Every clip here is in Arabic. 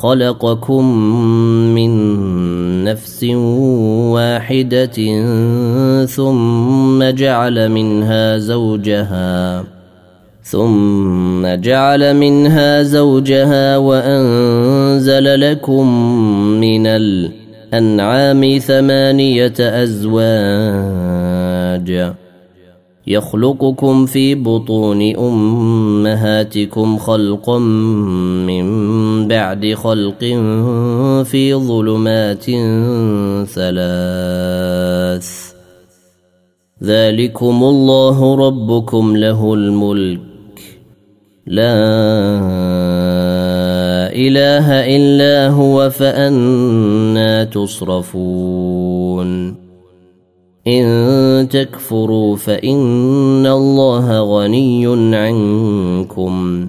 خلقكم من نفس واحدة ثم جعل منها زوجها ثم جعل منها زوجها وأنزل لكم من الأنعام ثمانية أزواج. يخلقكم في بطون أمهاتكم خلقا من بعد خلق في ظلمات ثلاث. ذلكم الله ربكم له الملك. لا إله إلا هو فأنا تصرفون. إن تكفروا فإن الله غني عنكم.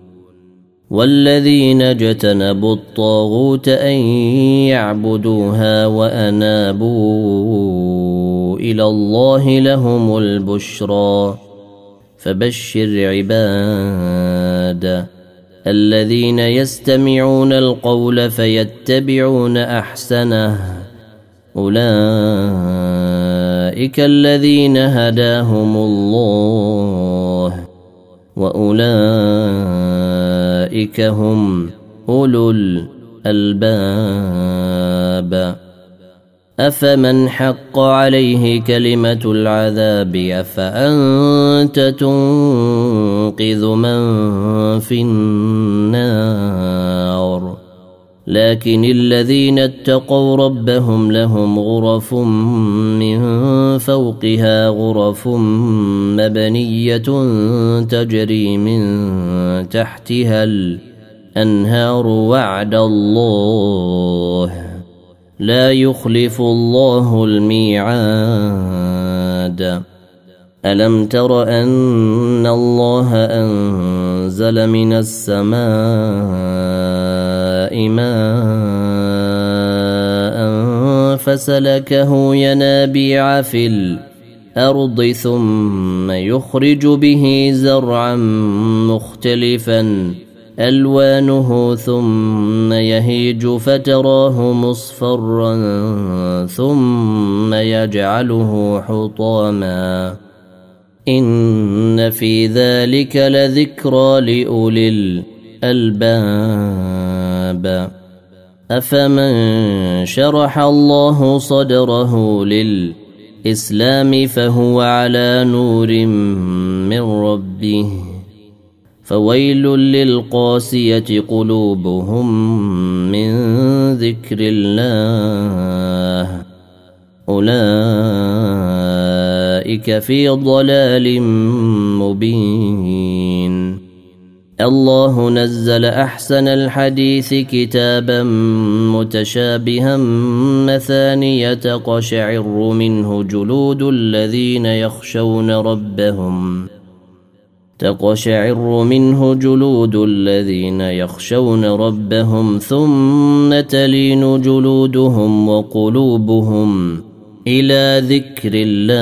والذين اجتنبوا الطاغوت أن يعبدوها وأنابوا إلى الله لهم البشرى فبشر عباد الذين يستمعون القول فيتبعون أحسنه أولئك الذين هداهم الله وأولئك هم أولو الألباب. أفمن حق عليه كلمة العذاب؟ أفأنت تنقذ من في النار؟ لكن الذين اتقوا ربهم لهم غرف من فوقها غرف مبنية تجري من تحتها الأنهار وعد الله. لا يخلف الله الميعاد. ألم تر أن الله أنزل من السماء ماء فسلكه ينابيع في الأرض ثم يخرج به زرعا مختلفا ألوانه ثم يهيج فتراه مصفرا ثم يجعله حطاما. إن في ذلك لذكرى لأولي الألباب. أفمن شرح الله صدره للإسلام فهو على نور من ربه فويل للقاسية قلوبهم من ذكر الله أولئك في ضلال مبين الله نزل أحسن الحديث كتابا متشابها مثانية قشعر منه جلود الذين يخشون ربهم. تقشعر منه جلود الذين يخشون ربهم ثم تلين جلودهم وقلوبهم إلى ذكر الله.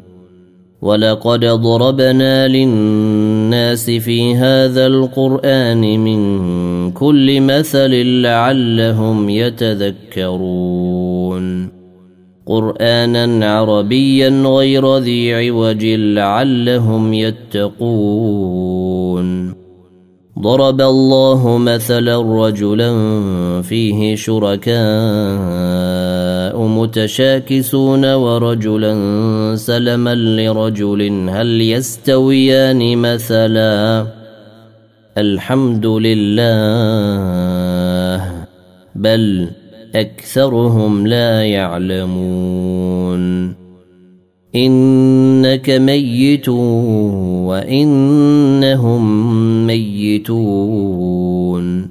ولقد ضربنا للناس في هذا القران من كل مثل لعلهم يتذكرون قرانا عربيا غير ذي عوج لعلهم يتقون ضرب الله مثلا رجلا فيه شركاء متشاكسون ورجلا سلما لرجل هل يستويان مثلا؟ الحمد لله بل أكثرهم لا يعلمون. إنك ميت وإنهم ميتون.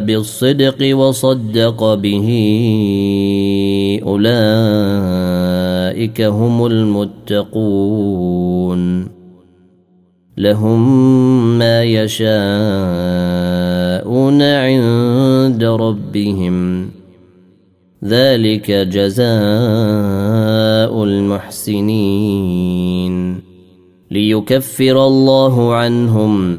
بالصدق وصدق به أولئك هم المتقون. لهم ما يشاءون عند ربهم. ذلك جزاء المحسنين. ليكفر الله عنهم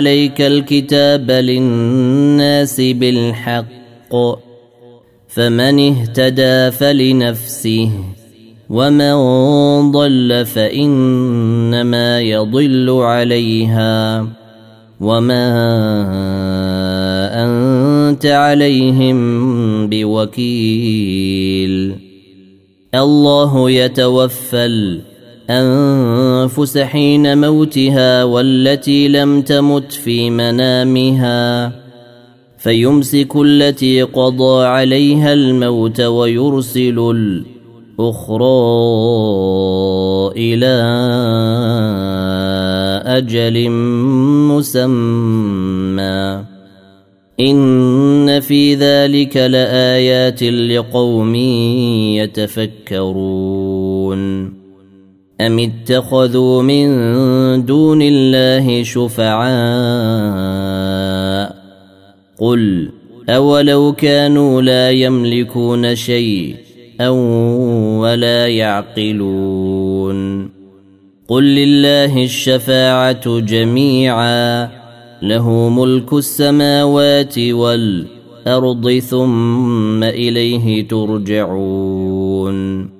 عليك الكتاب للناس بالحق فمن اهتدى فلنفسه ومن ضل فإنما يضل عليها وما أنت عليهم بوكيل. الله يتوفى الأنفس حين موتها والتي لم تمت في منامها فيمسك التي قضى عليها الموت ويرسل أخرى إلى أجل مسمى. إن في ذلك لآيات لقوم يتفكرون. أم اتخذوا من دون الله شفعاء قل أولو كانوا لا يملكون شيء أو ولا يعقلون قل لله الشفاعة جميعا له ملك السماوات والأرض ثم إليه ترجعون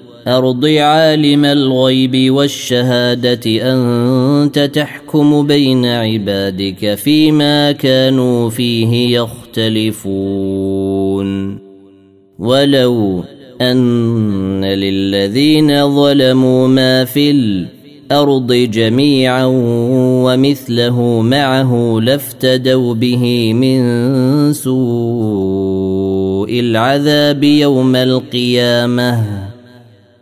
الأرض عالم الغيب والشهادة أنت تحكم بين عبادك فيما كانوا فيه يختلفون. ولو أن للذين ظلموا ما في الأرض جميعا ومثله معه لافتدوا به من سوء العذاب يوم القيامة.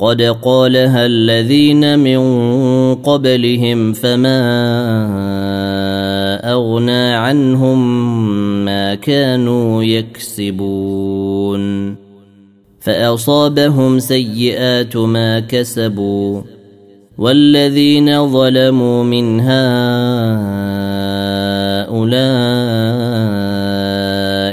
قد قالها الذين من قبلهم فما اغنى عنهم ما كانوا يكسبون فاصابهم سيئات ما كسبوا والذين ظلموا من هؤلاء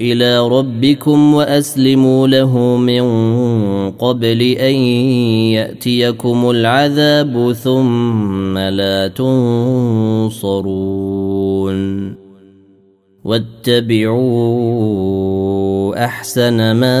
إلى ربكم وأسلموا له من قبل أن يأتيكم العذاب ثم لا تنصرون. واتبعوا أحسن ما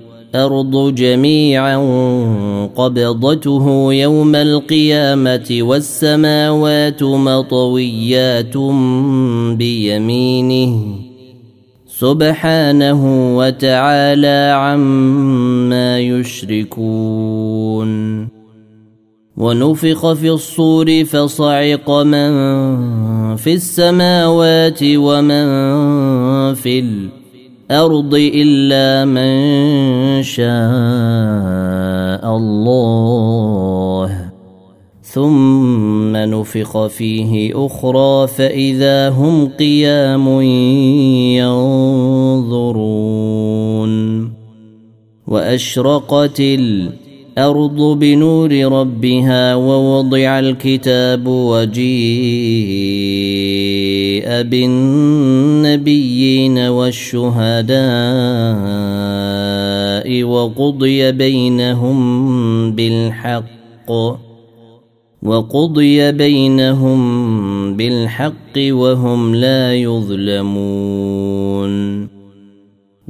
الأرض جميعا قبضته يوم القيامة والسماوات مطويات بيمينه سبحانه وتعالى عما يشركون ونفخ في الصور فصعق من في السماوات ومن في الأرض الأرض إلا من شاء الله. ثم نفخ فيه أخرى فإذا هم قيام ينظرون. وأشرقت الأرض بنور ربها ووضع الكتاب وجيء بالنبيين والشهداء وقضي بينهم بالحق وقضي بينهم بالحق وهم لا يظلمون.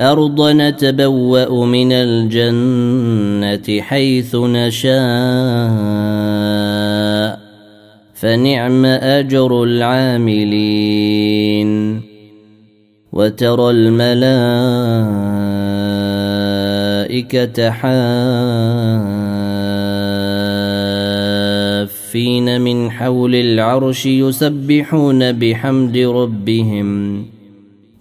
أرض نتبوأ من الجنة حيث نشاء. فنعم أجر العاملين. وترى الملائكة حافين من حول العرش يسبحون بحمد ربهم.